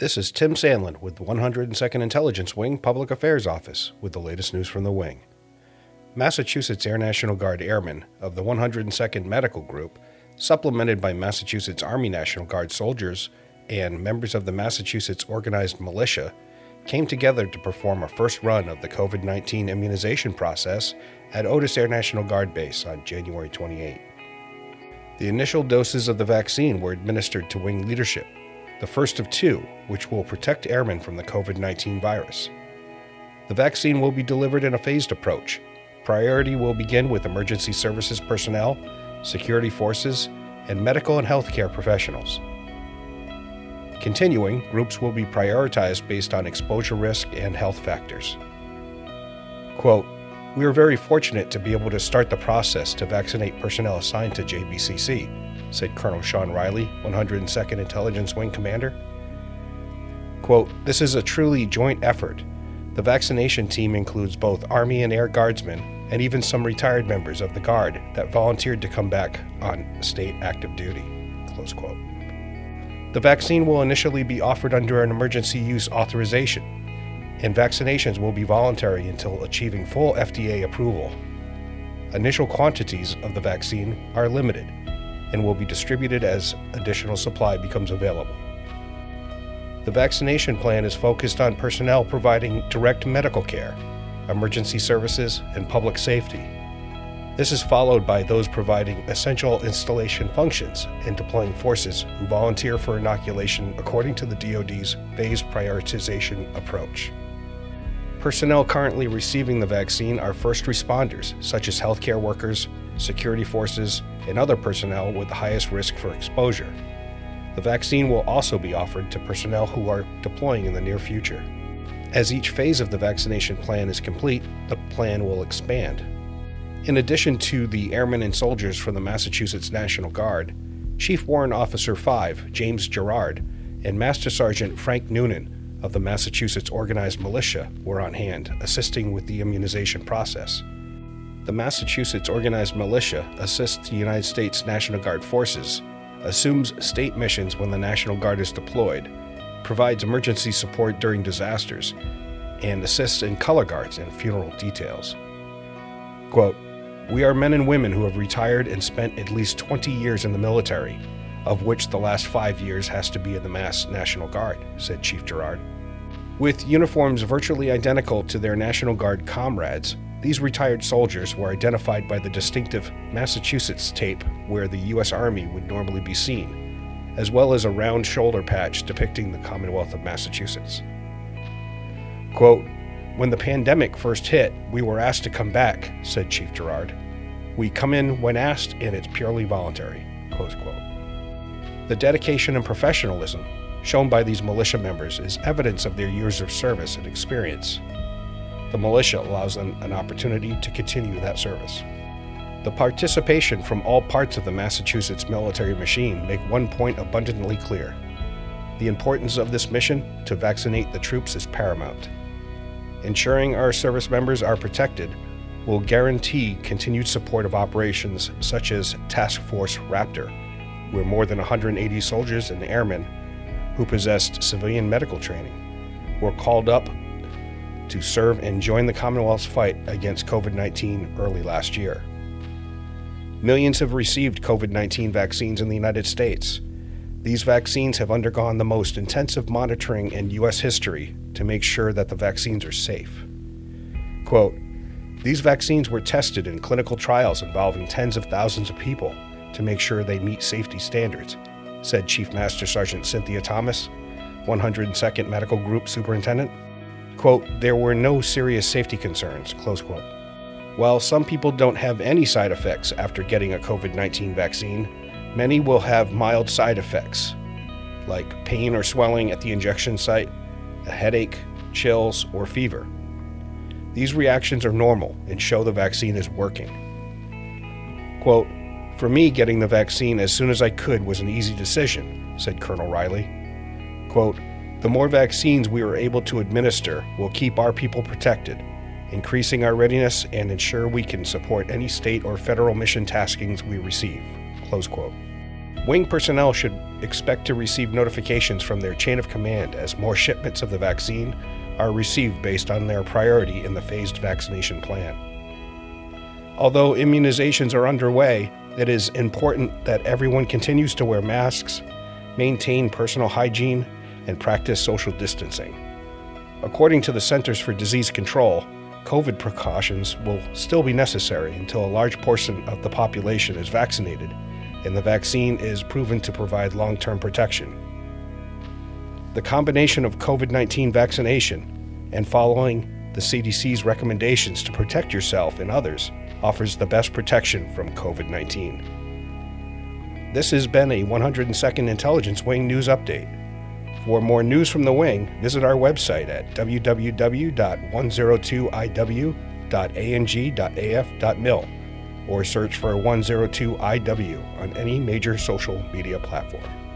This is Tim Sandlin with the 102nd Intelligence Wing Public Affairs Office with the latest news from the wing. Massachusetts Air National Guard airmen of the 102nd Medical Group, supplemented by Massachusetts Army National Guard soldiers and members of the Massachusetts Organized Militia, came together to perform a first run of the COVID 19 immunization process at Otis Air National Guard Base on January 28. The initial doses of the vaccine were administered to wing leadership the first of two, which will protect airmen from the COVID 19 virus. The vaccine will be delivered in a phased approach. Priority will begin with emergency services personnel, security forces, and medical and healthcare professionals. Continuing, groups will be prioritized based on exposure risk and health factors. Quote, we are very fortunate to be able to start the process to vaccinate personnel assigned to JBCC, said Colonel Sean Riley, 102nd Intelligence Wing Commander. Quote, This is a truly joint effort. The vaccination team includes both Army and Air Guardsmen and even some retired members of the Guard that volunteered to come back on state active duty. Close quote. The vaccine will initially be offered under an emergency use authorization, and vaccinations will be voluntary until achieving full FDA approval. Initial quantities of the vaccine are limited and will be distributed as additional supply becomes available. The vaccination plan is focused on personnel providing direct medical care, emergency services, and public safety. This is followed by those providing essential installation functions and deploying forces who volunteer for inoculation according to the DoD's phased prioritization approach. Personnel currently receiving the vaccine are first responders, such as healthcare workers, security forces, and other personnel with the highest risk for exposure. The vaccine will also be offered to personnel who are deploying in the near future. As each phase of the vaccination plan is complete, the plan will expand. In addition to the airmen and soldiers from the Massachusetts National Guard, Chief Warrant Officer 5, James Gerard, and Master Sergeant Frank Noonan of the Massachusetts Organized Militia were on hand, assisting with the immunization process. The Massachusetts Organized Militia assists the United States National Guard forces, assumes state missions when the National Guard is deployed, provides emergency support during disasters, and assists in color guards and funeral details. Quote, We are men and women who have retired and spent at least 20 years in the military, of which the last five years has to be in the Mass National Guard, said Chief Gerard. With uniforms virtually identical to their National Guard comrades, these retired soldiers were identified by the distinctive Massachusetts tape where the U.S. Army would normally be seen, as well as a round shoulder patch depicting the Commonwealth of Massachusetts. Quote, When the pandemic first hit, we were asked to come back, said Chief Gerard. We come in when asked, and it's purely voluntary. Close quote. The dedication and professionalism shown by these militia members is evidence of their years of service and experience the militia allows them an opportunity to continue that service. The participation from all parts of the Massachusetts military machine make one point abundantly clear. The importance of this mission to vaccinate the troops is paramount. Ensuring our service members are protected will guarantee continued support of operations such as Task Force Raptor, where more than 180 soldiers and airmen who possessed civilian medical training were called up to serve and join the Commonwealth's fight against COVID 19 early last year. Millions have received COVID 19 vaccines in the United States. These vaccines have undergone the most intensive monitoring in U.S. history to make sure that the vaccines are safe. Quote, these vaccines were tested in clinical trials involving tens of thousands of people to make sure they meet safety standards, said Chief Master Sergeant Cynthia Thomas, 102nd Medical Group Superintendent. Quote, there were no serious safety concerns, close quote. While some people don't have any side effects after getting a COVID 19 vaccine, many will have mild side effects, like pain or swelling at the injection site, a headache, chills, or fever. These reactions are normal and show the vaccine is working. Quote, For me, getting the vaccine as soon as I could was an easy decision, said Colonel Riley. Quote, the more vaccines we are able to administer will keep our people protected, increasing our readiness and ensure we can support any state or federal mission taskings we receive. Close quote. Wing personnel should expect to receive notifications from their chain of command as more shipments of the vaccine are received based on their priority in the phased vaccination plan. Although immunizations are underway, it is important that everyone continues to wear masks, maintain personal hygiene, and practice social distancing. According to the Centers for Disease Control, COVID precautions will still be necessary until a large portion of the population is vaccinated and the vaccine is proven to provide long term protection. The combination of COVID 19 vaccination and following the CDC's recommendations to protect yourself and others offers the best protection from COVID 19. This has been a 102nd Intelligence Wing News Update. For more news from the Wing, visit our website at www.102iw.ang.af.mil or search for 102IW on any major social media platform.